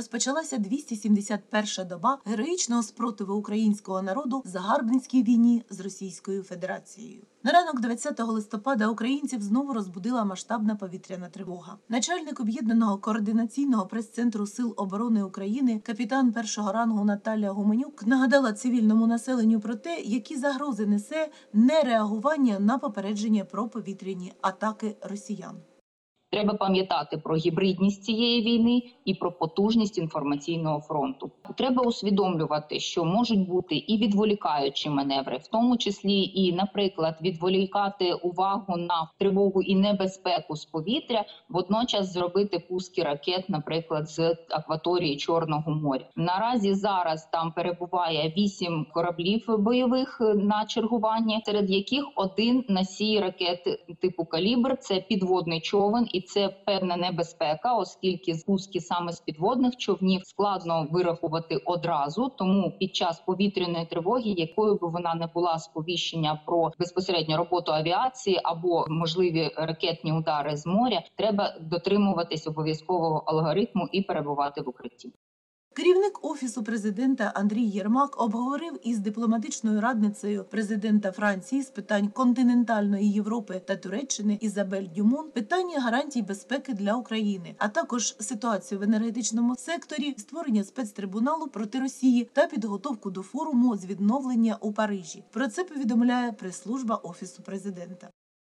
Розпочалася 271-ша доба героїчного спротиву українського народу загарбницькій війні з Російською Федерацією. На ранок 20 листопада українців знову розбудила масштабна повітряна тривога. Начальник об'єднаного координаційного прес-центру сил оборони України, капітан першого рангу Наталя Гуменюк, нагадала цивільному населенню про те, які загрози несе нереагування на попередження про повітряні атаки росіян. Треба пам'ятати про гібридність цієї війни і про потужність інформаційного фронту. Треба усвідомлювати, що можуть бути і відволікаючі маневри, в тому числі і, наприклад, відволікати увагу на тривогу і небезпеку з повітря, водночас зробити пуски ракет, наприклад, з акваторії Чорного моря. Наразі зараз там перебуває вісім кораблів бойових на чергуванні, серед яких один носій ракет типу калібр це підводний човен і це певна небезпека, оскільки спуски саме з підводних човнів складно вирахувати одразу. Тому під час повітряної тривоги, якою би вона не була сповіщення про безпосередню роботу авіації або можливі ракетні удари з моря, треба дотримуватись обов'язкового алгоритму і перебувати в укритті. Керівник офісу президента Андрій Єрмак обговорив із дипломатичною радницею президента Франції з питань континентальної Європи та Туреччини Ізабель Дюмон питання гарантій безпеки для України, а також ситуацію в енергетичному секторі, створення спецтрибуналу проти Росії та підготовку до форуму з відновлення у Парижі. Про це повідомляє прес-служба офісу президента.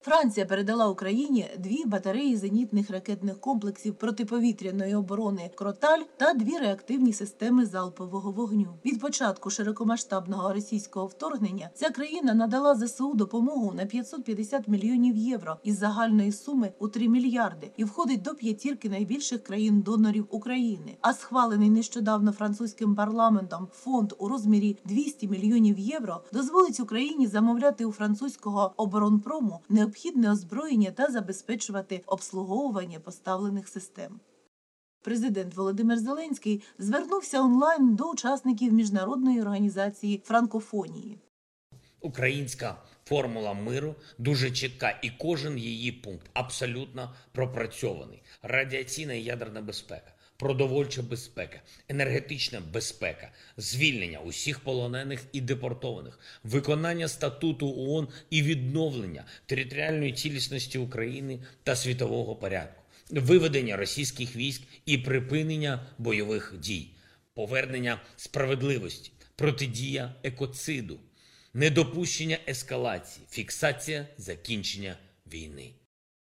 Франція передала Україні дві батареї зенітних ракетних комплексів протиповітряної оборони Кроталь та дві реактивні системи залпового вогню. Від початку широкомасштабного російського вторгнення ця країна надала ЗСУ допомогу на 550 мільйонів євро із загальної суми у 3 мільярди і входить до п'ятірки найбільших країн-донорів України. А схвалений нещодавно французьким парламентом фонд у розмірі 200 мільйонів євро дозволить Україні замовляти у французького оборонпрому необхідні необхідне озброєння та забезпечувати обслуговування поставлених систем. Президент Володимир Зеленський звернувся онлайн до учасників міжнародної організації франкофонії. Українська формула миру дуже чітка, і кожен її пункт абсолютно пропрацьований. Радіаційна і ядерна безпека, продовольча безпека, енергетична безпека, звільнення усіх полонених і депортованих, виконання статуту ООН і відновлення територіальної цілісності України та світового порядку, виведення російських військ і припинення бойових дій, повернення справедливості, протидія екоциду, недопущення ескалації, фіксація закінчення війни.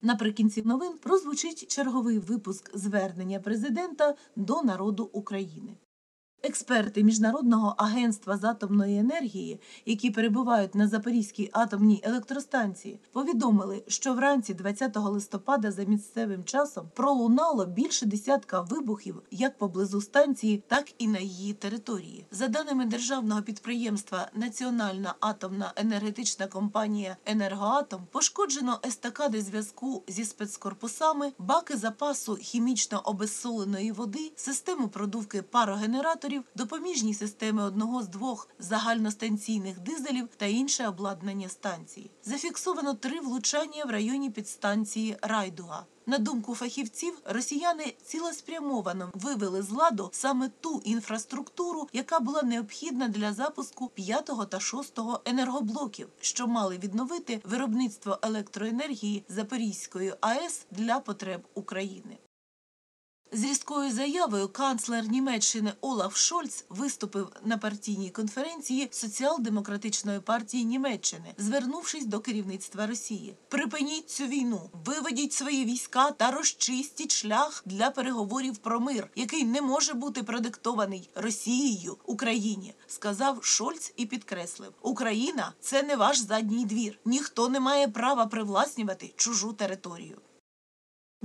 Наприкінці новин прозвучить черговий випуск звернення президента до народу України. Експерти Міжнародного агентства з атомної енергії, які перебувають на Запорізькій атомній електростанції, повідомили, що вранці 20 листопада за місцевим часом пролунало більше десятка вибухів як поблизу станції, так і на її території. За даними державного підприємства Національна атомна енергетична компанія Енергоатом пошкоджено естакади зв'язку зі спецкорпусами, баки запасу хімічно обезсоленої води, систему продувки парогенераторів допоміжні системи одного з двох загальностанційних дизелів та інше обладнання станції. Зафіксовано три влучання в районі підстанції Райдуга. На думку фахівців, росіяни цілеспрямовано вивели з ладу саме ту інфраструктуру, яка була необхідна для запуску п'ятого та шостого енергоблоків, що мали відновити виробництво електроенергії Запорізької АЕС для потреб України. З різкою заявою канцлер Німеччини Олаф Шольц виступив на партійній конференції Соціал-демократичної партії Німеччини, звернувшись до керівництва Росії. Припиніть цю війну, виведіть свої війська та розчистіть шлях для переговорів про мир, який не може бути продиктований Росією Україні, сказав Шольц і підкреслив: Україна це не ваш задній двір. Ніхто не має права привласнювати чужу територію.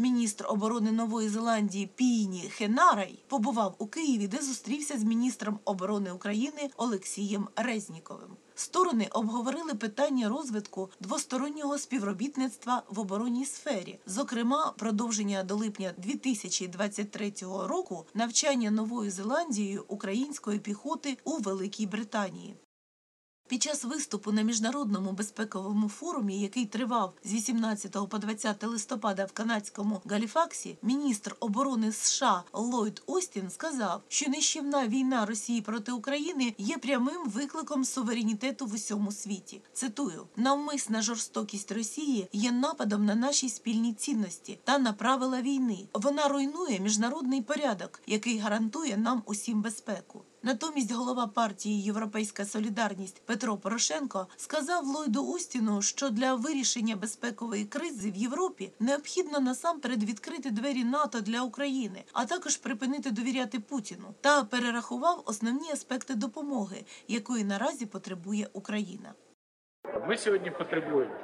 Міністр оборони Нової Зеландії Піні Хенарай побував у Києві, де зустрівся з міністром оборони України Олексієм Резніковим. Сторони обговорили питання розвитку двостороннього співробітництва в оборонній сфері, зокрема, продовження до липня 2023 року навчання Новою Зеландією української піхоти у Великій Британії. Під час виступу на міжнародному безпековому форумі, який тривав з 18 по 20 листопада в канадському Галіфаксі, міністр оборони США Ллойд Остін сказав, що нищівна війна Росії проти України є прямим викликом суверенітету в усьому світі. Цитую: навмисна жорстокість Росії є нападом на наші спільні цінності та на правила війни. Вона руйнує міжнародний порядок, який гарантує нам усім безпеку. Натомість голова партії Європейська Солідарність Петро Порошенко сказав Ллойду Остіну, що для вирішення безпекової кризи в Європі необхідно насамперед відкрити двері НАТО для України, а також припинити довіряти Путіну, та перерахував основні аспекти допомоги, якої наразі потребує Україна. Ми сьогодні потребуємо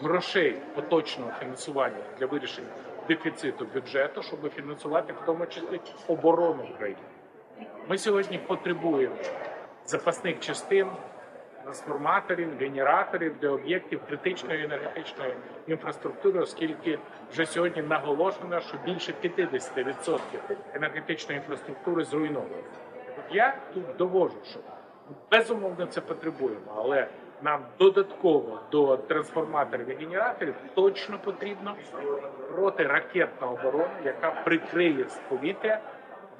грошей поточного фінансування для вирішення дефіциту бюджету, щоб фінансувати в тому числі оборону України. Ми сьогодні потребуємо запасних частин, трансформаторів, генераторів для об'єктів критичної енергетичної інфраструктури, оскільки вже сьогодні наголошено, що більше 50% енергетичної інфраструктури зруйновано. Я тут довожу, що безумовно це потребуємо, але нам додатково до трансформаторів і генераторів точно потрібно протиракетна оборона, яка прикриє з повітря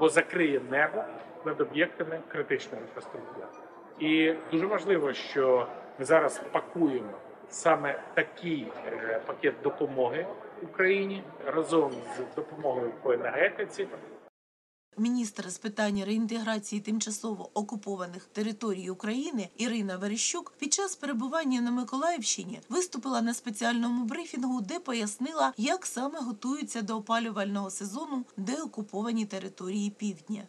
або закриє небо над об'єктами критичної інфраструктури. І дуже важливо, що ми зараз пакуємо саме такий е, пакет допомоги Україні разом з допомогою по енергетиці, Міністр з питань реінтеграції тимчасово окупованих територій України Ірина Верещук під час перебування на Миколаївщині виступила на спеціальному брифінгу, де пояснила, як саме готуються до опалювального сезону деокуповані території півдня.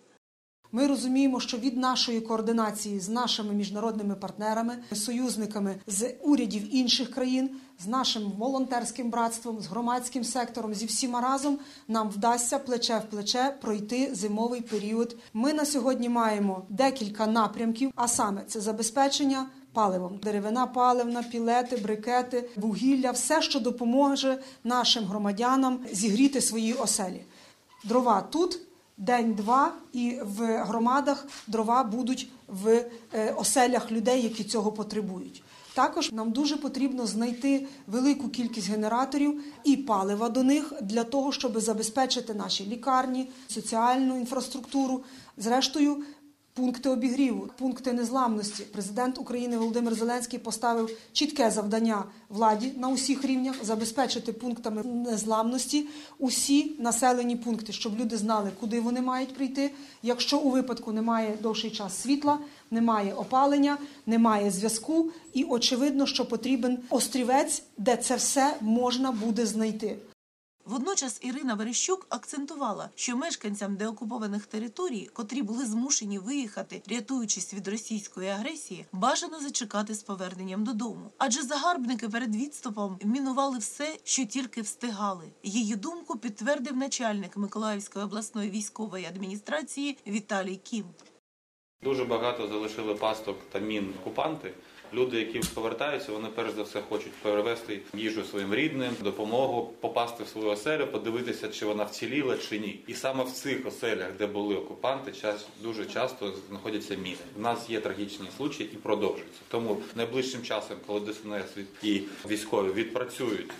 Ми розуміємо, що від нашої координації з нашими міжнародними партнерами, союзниками з урядів інших країн, з нашим волонтерським братством, з громадським сектором, зі всіма разом нам вдасться плече в плече пройти зимовий період. Ми на сьогодні маємо декілька напрямків, а саме це забезпечення. Паливом деревина паливна, пілети, брикети, вугілля, все, що допоможе нашим громадянам зігріти свої оселі. Дрова тут день-два, і в громадах дрова будуть в е, оселях людей, які цього потребують. Також нам дуже потрібно знайти велику кількість генераторів і палива до них для того, щоб забезпечити наші лікарні, соціальну інфраструктуру. Зрештою, пункти обігріву, пункти незламності. Президент України Володимир Зеленський поставив чітке завдання владі на усіх рівнях забезпечити пунктами незламності усі населені пункти, щоб люди знали, куди вони мають прийти. Якщо у випадку немає довший час світла, немає опалення, немає зв'язку, і очевидно, що потрібен острівець, де це все можна буде знайти. Водночас Ірина Верещук акцентувала, що мешканцям деокупованих територій, котрі були змушені виїхати, рятуючись від російської агресії, бажано зачекати з поверненням додому. Адже загарбники перед відступом мінували все, що тільки встигали. Її думку підтвердив начальник Миколаївської обласної військової адміністрації Віталій Кім. Дуже багато залишили пасток та мін окупанти. Люди, які повертаються, вони перш за все хочуть перевести їжу своїм рідним, допомогу, попасти в свою оселю, подивитися, чи вона вціліла чи ні. І саме в цих оселях, де були окупанти, час дуже часто знаходяться міни. У нас є трагічні случаї і продовжуються. Тому найближчим часом, коли ДСНС і військові відпрацюють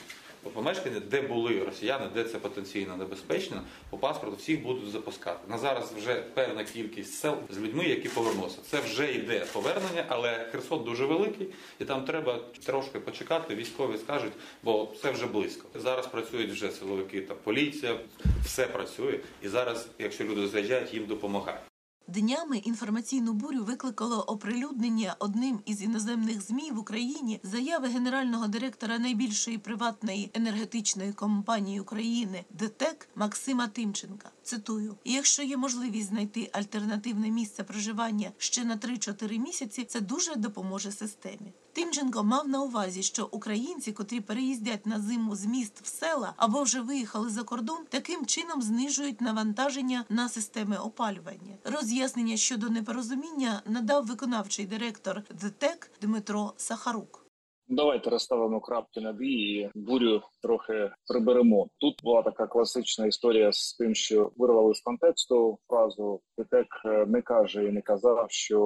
помешкання, де були росіяни, де це потенційно небезпечно, по паспорту всіх будуть запускати. На зараз вже певна кількість сел з людьми, які повернуться. Це вже йде повернення, але Херсон дуже великий, і там треба трошки почекати. Військові скажуть, бо це вже близько. Зараз працюють вже силовики та поліція, все працює. І зараз, якщо люди заїжджають, їм допомагають. Днями інформаційну бурю викликало оприлюднення одним із іноземних змі в Україні заяви генерального директора найбільшої приватної енергетичної компанії України ДТЕК Максима Тимченка. Цитую: якщо є можливість знайти альтернативне місце проживання ще на 3-4 місяці, це дуже допоможе системі. Тимченко мав на увазі, що українці, котрі переїздять на зиму з міст в села або вже виїхали за кордон, таким чином знижують навантаження на системи опалювання. Роз'яснення щодо непорозуміння надав виконавчий директор ДТЕК Дмитро Сахарук. Давайте розставимо крапки над «і» бурю трохи приберемо. Тут була така класична історія з тим, що вирвали з контексту фразу ПТЕК не каже і не казав, що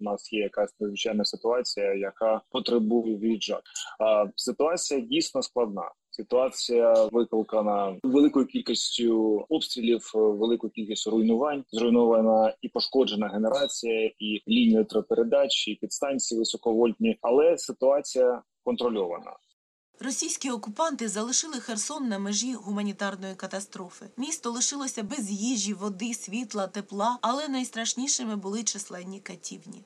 у нас є якась надзвичайна ситуація, яка потребує віджак. А ситуація дійсно складна. Ситуація викликана великою кількістю обстрілів, великою кількістю руйнувань. Зруйнована і пошкоджена генерація, і лінії електропередач, і підстанції високовольтні, але ситуація контрольована. Російські окупанти залишили Херсон на межі гуманітарної катастрофи. Місто лишилося без їжі, води, світла, тепла, але найстрашнішими були численні катівні.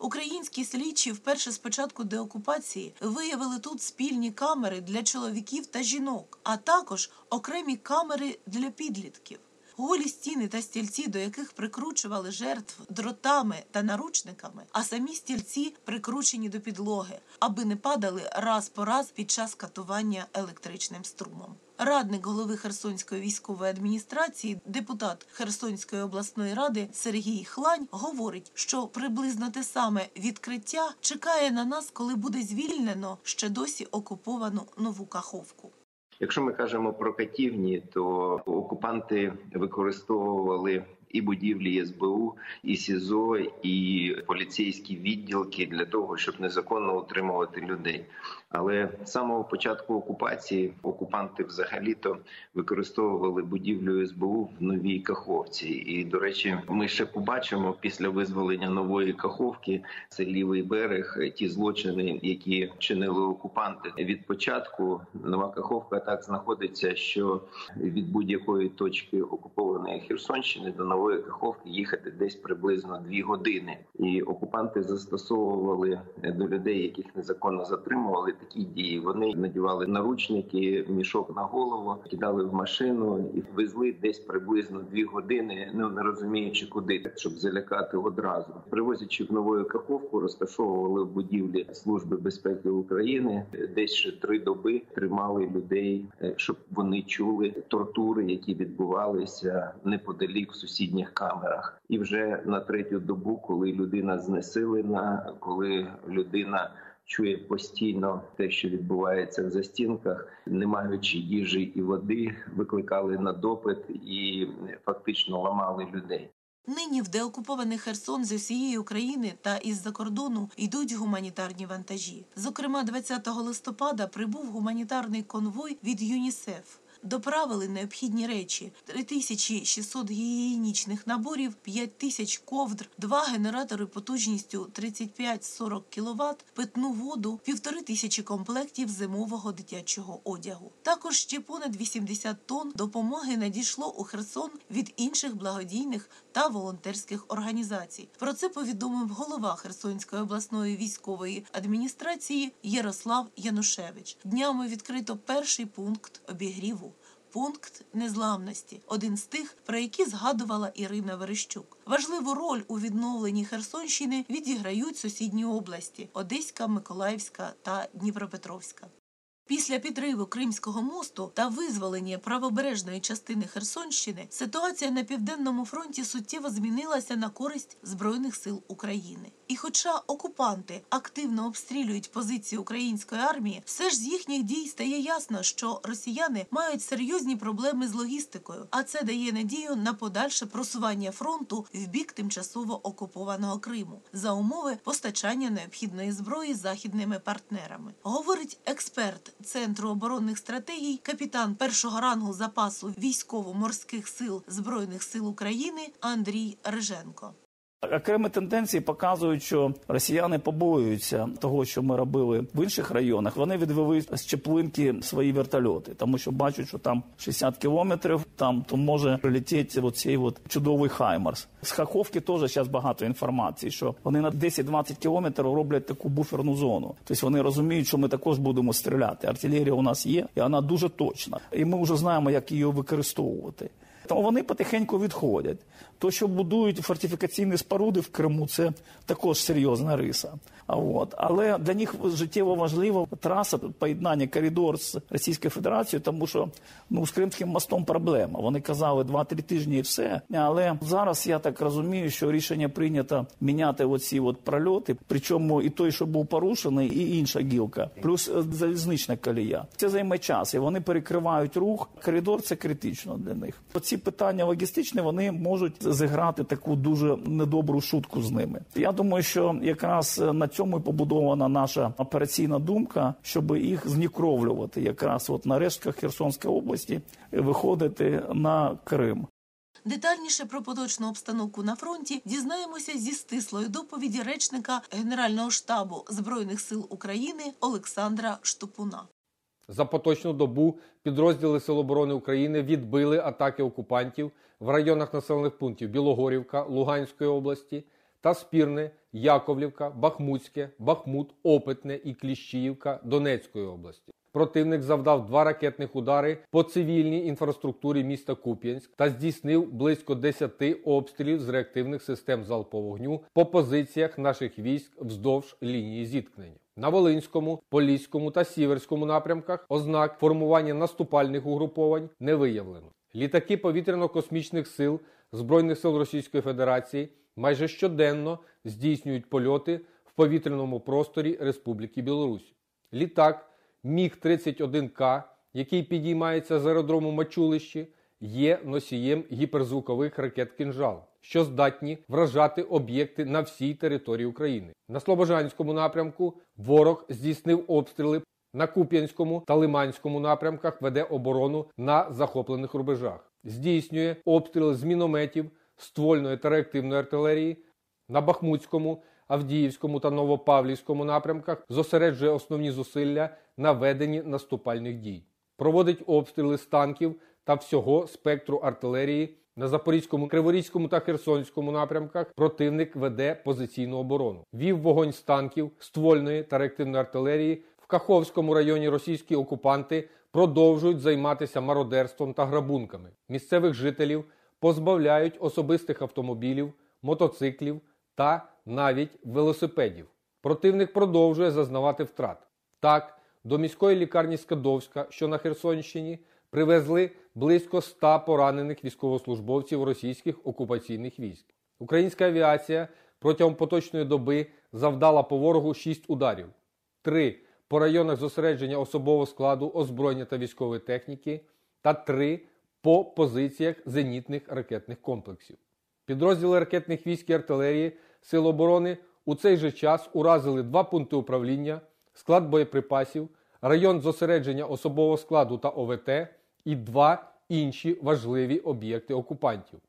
Українські слідчі вперше з початку деокупації виявили тут спільні камери для чоловіків та жінок, а також окремі камери для підлітків. Голі стіни та стільці, до яких прикручували жертв дротами та наручниками, а самі стільці прикручені до підлоги, аби не падали раз по раз під час катування електричним струмом. Радник голови Херсонської військової адміністрації, депутат Херсонської обласної ради Сергій Хлань говорить, що приблизно те саме відкриття чекає на нас, коли буде звільнено ще досі окуповану нову каховку. Якщо ми кажемо про катівні, то окупанти використовували і будівлі СБУ, і СІЗО, і поліцейські відділки для того, щоб незаконно утримувати людей. Але з самого початку окупації окупанти взагалі-то використовували будівлю СБУ в новій Каховці. І до речі, ми ще побачимо після визволення нової Каховки це лівий берег, ті злочини, які чинили окупанти від початку. Нова Каховка так знаходиться, що від будь-якої точки окупованої Херсонщини до нової Каховки їхати десь приблизно дві години, і окупанти застосовували до людей, яких незаконно затримували такі дії. Вони надівали наручники, мішок на голову, кидали в машину і везли десь приблизно дві години, ну не розуміючи, куди щоб залякати одразу. Привозячи в нову каховку, розташовували в будівлі служби безпеки України. Десь ще три доби тримали людей, е, щоб вони чули тортури, які відбувалися неподалік в сусідніх камерах. І вже на третю добу, коли людина знесилена, коли людина чує постійно те, що відбувається в застінках, не маючи їжі і води, викликали на допит і фактично ламали людей. Нині в деокупований Херсон з усієї України та із-за кордону йдуть гуманітарні вантажі. Зокрема, 20 листопада прибув гуманітарний конвой від ЮНІСЕФ. Доправили необхідні речі: 3600 гігієнічних наборів, 5000 ковдр, два генератори потужністю 35-40 кВт, питну воду, півтори тисячі комплектів зимового дитячого одягу. Також ще понад 80 тонн допомоги надійшло у Херсон від інших благодійних та волонтерських організацій. Про це повідомив голова Херсонської обласної військової адміністрації Ярослав Янушевич. Днями відкрито перший пункт обігріву. Пункт незламності один з тих, про які згадувала Ірина Верещук. Важливу роль у відновленні Херсонщини відіграють сусідні області Одеська, Миколаївська та Дніпропетровська. Після підриву Кримського мосту та визволення правобережної частини Херсонщини ситуація на південному фронті суттєво змінилася на користь збройних сил України. І, хоча окупанти активно обстрілюють позиції української армії, все ж з їхніх дій стає ясно, що росіяни мають серйозні проблеми з логістикою, а це дає надію на подальше просування фронту в бік тимчасово окупованого Криму за умови постачання необхідної зброї західними партнерами, говорить експерт центру оборонних стратегій, капітан першого рангу запасу військово-морських сил збройних сил України Андрій Риженко. Окремі тенденції показують, що росіяни побоюються того, що ми робили в інших районах. Вони відвели з Чеплинки свої вертольоти, тому що бачать, що там 60 кілометрів, там то може прилетіти оцей от чудовий Хаймарс. З Хаховки теж зараз багато інформації, що вони на 10-20 кілометрів роблять таку буферну зону. Тобто вони розуміють, що ми також будемо стріляти. Артилерія у нас є, і вона дуже точна. І ми вже знаємо, як її використовувати. Тому вони потихеньку відходять. То, що будують фортифікаційні споруди в Криму, це також серйозна риса. А от але для них життєво важлива траса поєднання коридор з Російською Федерацією, тому що ну з Кримським мостом проблема. Вони казали 2-3 тижні і все. Але зараз я так розумію, що рішення прийнято міняти оці от прольоти. Причому і той, що був порушений, і інша гілка, плюс е, залізнична колія. Це займе час, і вони перекривають рух. Коридор це критично для них. Оці питання логістичні вони можуть зіграти таку дуже недобру шутку з ними. Я думаю, що якраз на цьому і побудована наша операційна думка, щоб їх знікровлювати, якраз от на рештках Херсонської області виходити на Крим. Детальніше про поточну обстановку на фронті дізнаємося зі стислої доповіді речника Генерального штабу Збройних сил України Олександра Штупуна. За поточну добу підрозділи Сил оборони України відбили атаки окупантів в районах населених пунктів Білогорівка Луганської області та Спірне, Яковлівка, Бахмутське, Бахмут, Опитне і Кліщіївка Донецької області. Противник завдав два ракетних удари по цивільній інфраструктурі міста Куп'янськ та здійснив близько 10 обстрілів з реактивних систем залпового вогню по позиціях наших військ вздовж лінії зіткнення. На Волинському, Поліському та Сіверському напрямках ознак формування наступальних угруповань не виявлено. Літаки повітряно-космічних сил Збройних сил Російської Федерації майже щоденно здійснюють польоти в повітряному просторі Республіки Білорусь. Літак Міг-31К, який підіймається з аеродрому Мачулищі, є носієм гіперзвукових ракет «Кінжал», що здатні вражати об'єкти на всій території України. На Слобожанському напрямку ворог здійснив обстріли. На Куп'янському та Лиманському напрямках веде оборону на захоплених рубежах, здійснює обстріли з мінометів, ствольної та реактивної артилерії. На Бахмутському, Авдіївському та Новопавлівському напрямках зосереджує основні зусилля на веденні наступальних дій, проводить обстріли з танків та всього спектру артилерії. На Запорізькому, Криворізькому та Херсонському напрямках противник веде позиційну оборону. Вів вогонь з танків, ствольної та реактивної артилерії. В Каховському районі російські окупанти продовжують займатися мародерством та грабунками. Місцевих жителів позбавляють особистих автомобілів, мотоциклів та навіть велосипедів. Противник продовжує зазнавати втрат. Так, до міської лікарні Скадовська, що на Херсонщині, привезли близько 100 поранених військовослужбовців російських окупаційних військ. Українська авіація протягом поточної доби завдала по ворогу 6 ударів, 3 по районах зосередження особового складу, озброєння та військової техніки, та 3 по позиціях зенітних ракетних комплексів. Підрозділи ракетних військ і артилерії Сил оборони у цей же час уразили два пункти управління, склад боєприпасів, район зосередження особового складу та ОВТ і два інші важливі об'єкти окупантів.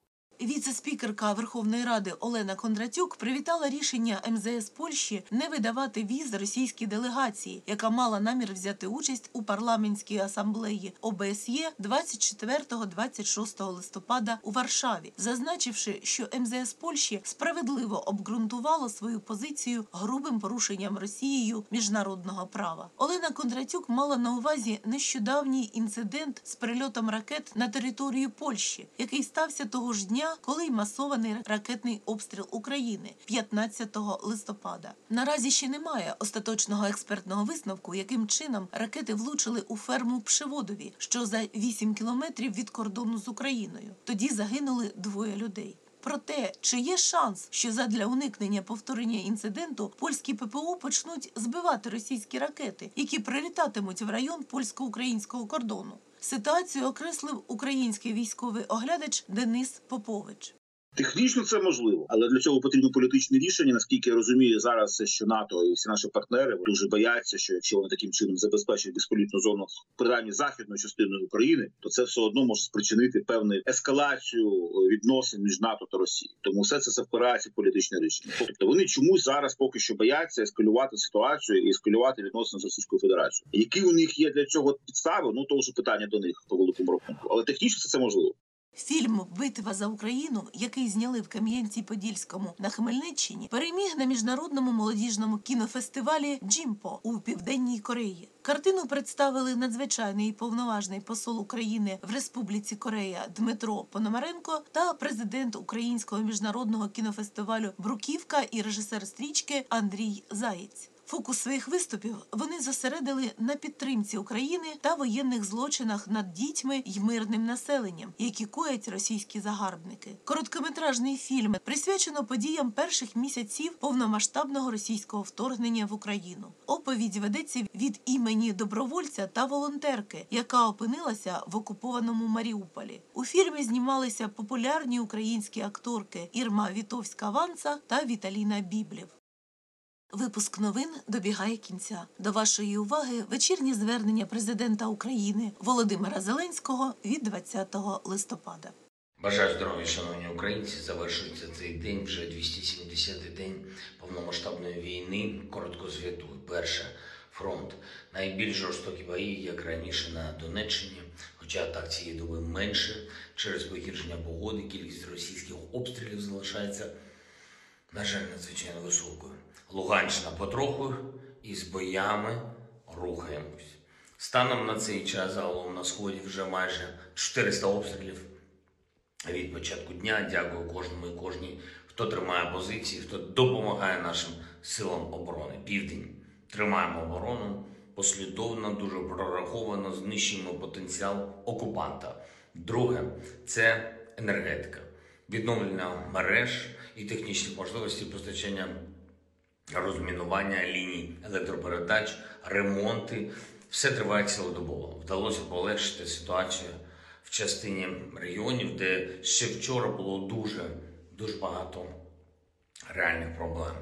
Віце-спікерка Верховної Ради Олена Кондратюк привітала рішення МЗС Польщі не видавати віз російській делегації, яка мала намір взяти участь у парламентській асамблеї ОБСЄ 24-26 листопада у Варшаві, зазначивши, що МЗС Польщі справедливо обґрунтувало свою позицію грубим порушенням Росією міжнародного права. Олена Кондратюк мала на увазі нещодавній інцидент з прильотом ракет на територію Польщі, який стався того ж дня коли й масований ракетний обстріл України 15 листопада. Наразі ще немає остаточного експертного висновку, яким чином ракети влучили у ферму Пшеводові, що за 8 кілометрів від кордону з Україною. Тоді загинули двоє людей. Про те, чи є шанс, що задля уникнення повторення інциденту польські ППО почнуть збивати російські ракети, які прилітатимуть в район польсько-українського кордону. Ситуацію окреслив український військовий оглядач Денис Попович. Технічно це можливо, але для цього потрібно політичне рішення. Наскільки я розумію, зараз що НАТО і всі наші партнери дуже бояться, що якщо вони таким чином забезпечать безполітну зону принаймні західною частиною України, то це все одно може спричинити певну ескалацію відносин між НАТО та Росією. Тому все це впирається в політичне рішення. Тобто вони чомусь зараз поки що бояться ескалювати ситуацію і ескалювати відносини з Російською Федерацією. Які у них є для цього підстави? Ну то вже питання до них по великому рахунку, але технічно це можливо. Фільм Битва за Україну, який зняли в Кам'янці-Подільському на Хмельниччині, переміг на міжнародному молодіжному кінофестивалі Джімпо у Південній Кореї. Картину представили надзвичайний і повноважний посол України в Республіці Корея Дмитро Пономаренко та президент Українського міжнародного кінофестивалю Бруківка і режисер стрічки Андрій Заєць. Фокус своїх виступів вони зосередили на підтримці України та воєнних злочинах над дітьми й мирним населенням, які коять російські загарбники. Короткометражний фільм присвячено подіям перших місяців повномасштабного російського вторгнення в Україну. Оповідь ведеться від імені добровольця та волонтерки, яка опинилася в окупованому Маріуполі. У фільмі знімалися популярні українські акторки Ірма Вітовська Ванца та Віталіна Біблів. Випуск новин добігає кінця. До вашої уваги вечірнє звернення президента України Володимира Зеленського від 20 листопада. Бажаю здоров'я, шановні українці. Завершується цей день, вже 270-й день повномасштабної війни. Коротко звітую. Перше фронт. Найбільш жорстокі бої, як раніше на Донеччині. Хоча атак цієї доби менше через погіршення погоди, кількість російських обстрілів залишається, на жаль, надзвичайно високою. Луганщина потроху і з боями рухаємось. Станом на цей час загалом на сході вже майже 400 обстрілів від початку дня. Дякую кожному і кожній, хто тримає позиції, хто допомагає нашим силам оборони. Південь тримаємо оборону послідовно, дуже прораховано, знищуємо потенціал окупанта. Друге це енергетика, відновлення мереж і технічних можливостей постачання розмінування ліній електропередач, ремонти. Все триває цілодобово. Вдалося полегшити ситуацію в частині регіонів, де ще вчора було дуже дуже багато реальних проблем.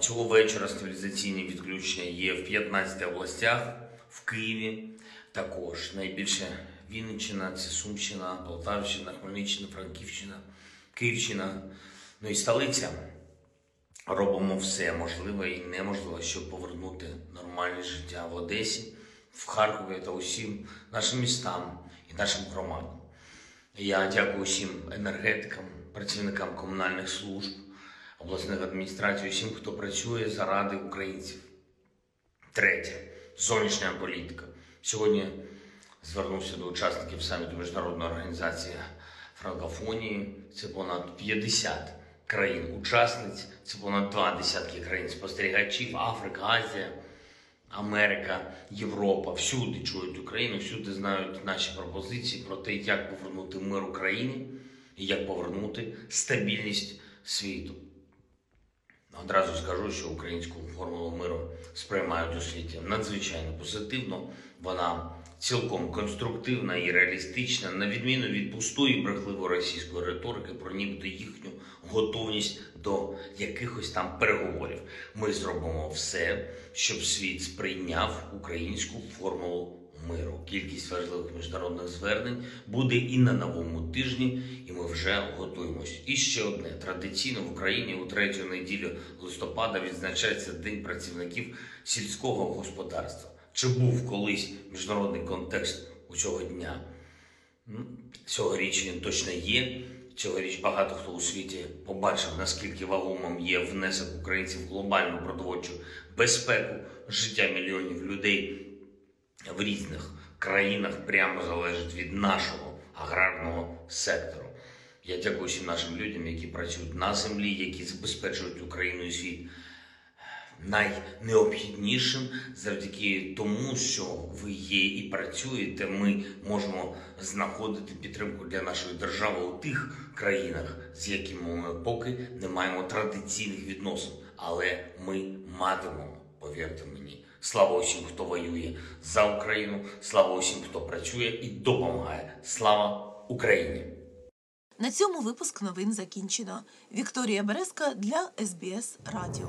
Цього вечора стабілізаційні відключення є в 15 областях, в Києві також найбільше Вінниччина, це Сумщина, Полтавщина, Хмельниччина, Франківщина, Київщина, ну і столиця. Робимо все можливе і неможливе, щоб повернути нормальне життя в Одесі, в Харкові та усім нашим містам і нашим громадам. Я дякую всім енергетикам, працівникам комунальних служб, обласних адміністрацій, усім, хто працює заради українців. Третє зовнішня політика. Сьогодні звернувся до учасників саміту міжнародної організації франкофонії. Це понад 50 країн-учасниць, це понад два десятки країн-спостерігачів, Африка, Азія, Америка, Європа. Всюди чують Україну, всюди знають наші пропозиції про те, як повернути мир Україні і як повернути стабільність світу. Одразу скажу, що українську формулу миру сприймають у світі надзвичайно позитивно. Вона цілком конструктивна і реалістична, на відміну від пустої брехливої російської риторики, про нібито їхню готовність до якихось там переговорів. Ми зробимо все, щоб світ сприйняв українську формулу миру. Кількість важливих міжнародних звернень буде і на новому тижні, і ми вже готуємось. І ще одне традиційно в Україні у третю неділю листопада відзначається День працівників сільського господарства. Чи був колись міжнародний контекст у цього дня? Цьогоріч він точно є. Цьогоріч багато хто у світі побачив, наскільки вагомим є внесок українців в глобальну продовольчу безпеку, життя мільйонів людей в різних країнах прямо залежить від нашого аграрного сектору. Я дякую всім нашим людям, які працюють на землі, які забезпечують Україну і світ найнеобхіднішим завдяки тому, що ви є і працюєте. Ми можемо знаходити підтримку для нашої держави у тих країнах, з якими ми поки не маємо традиційних відносин, але ми матимемо, повірте мені. Слава усім, хто воює за Україну, слава усім, хто працює і допомагає. Слава Україні! На цьому випуск новин закінчено. Вікторія Березка для СБС Радіо.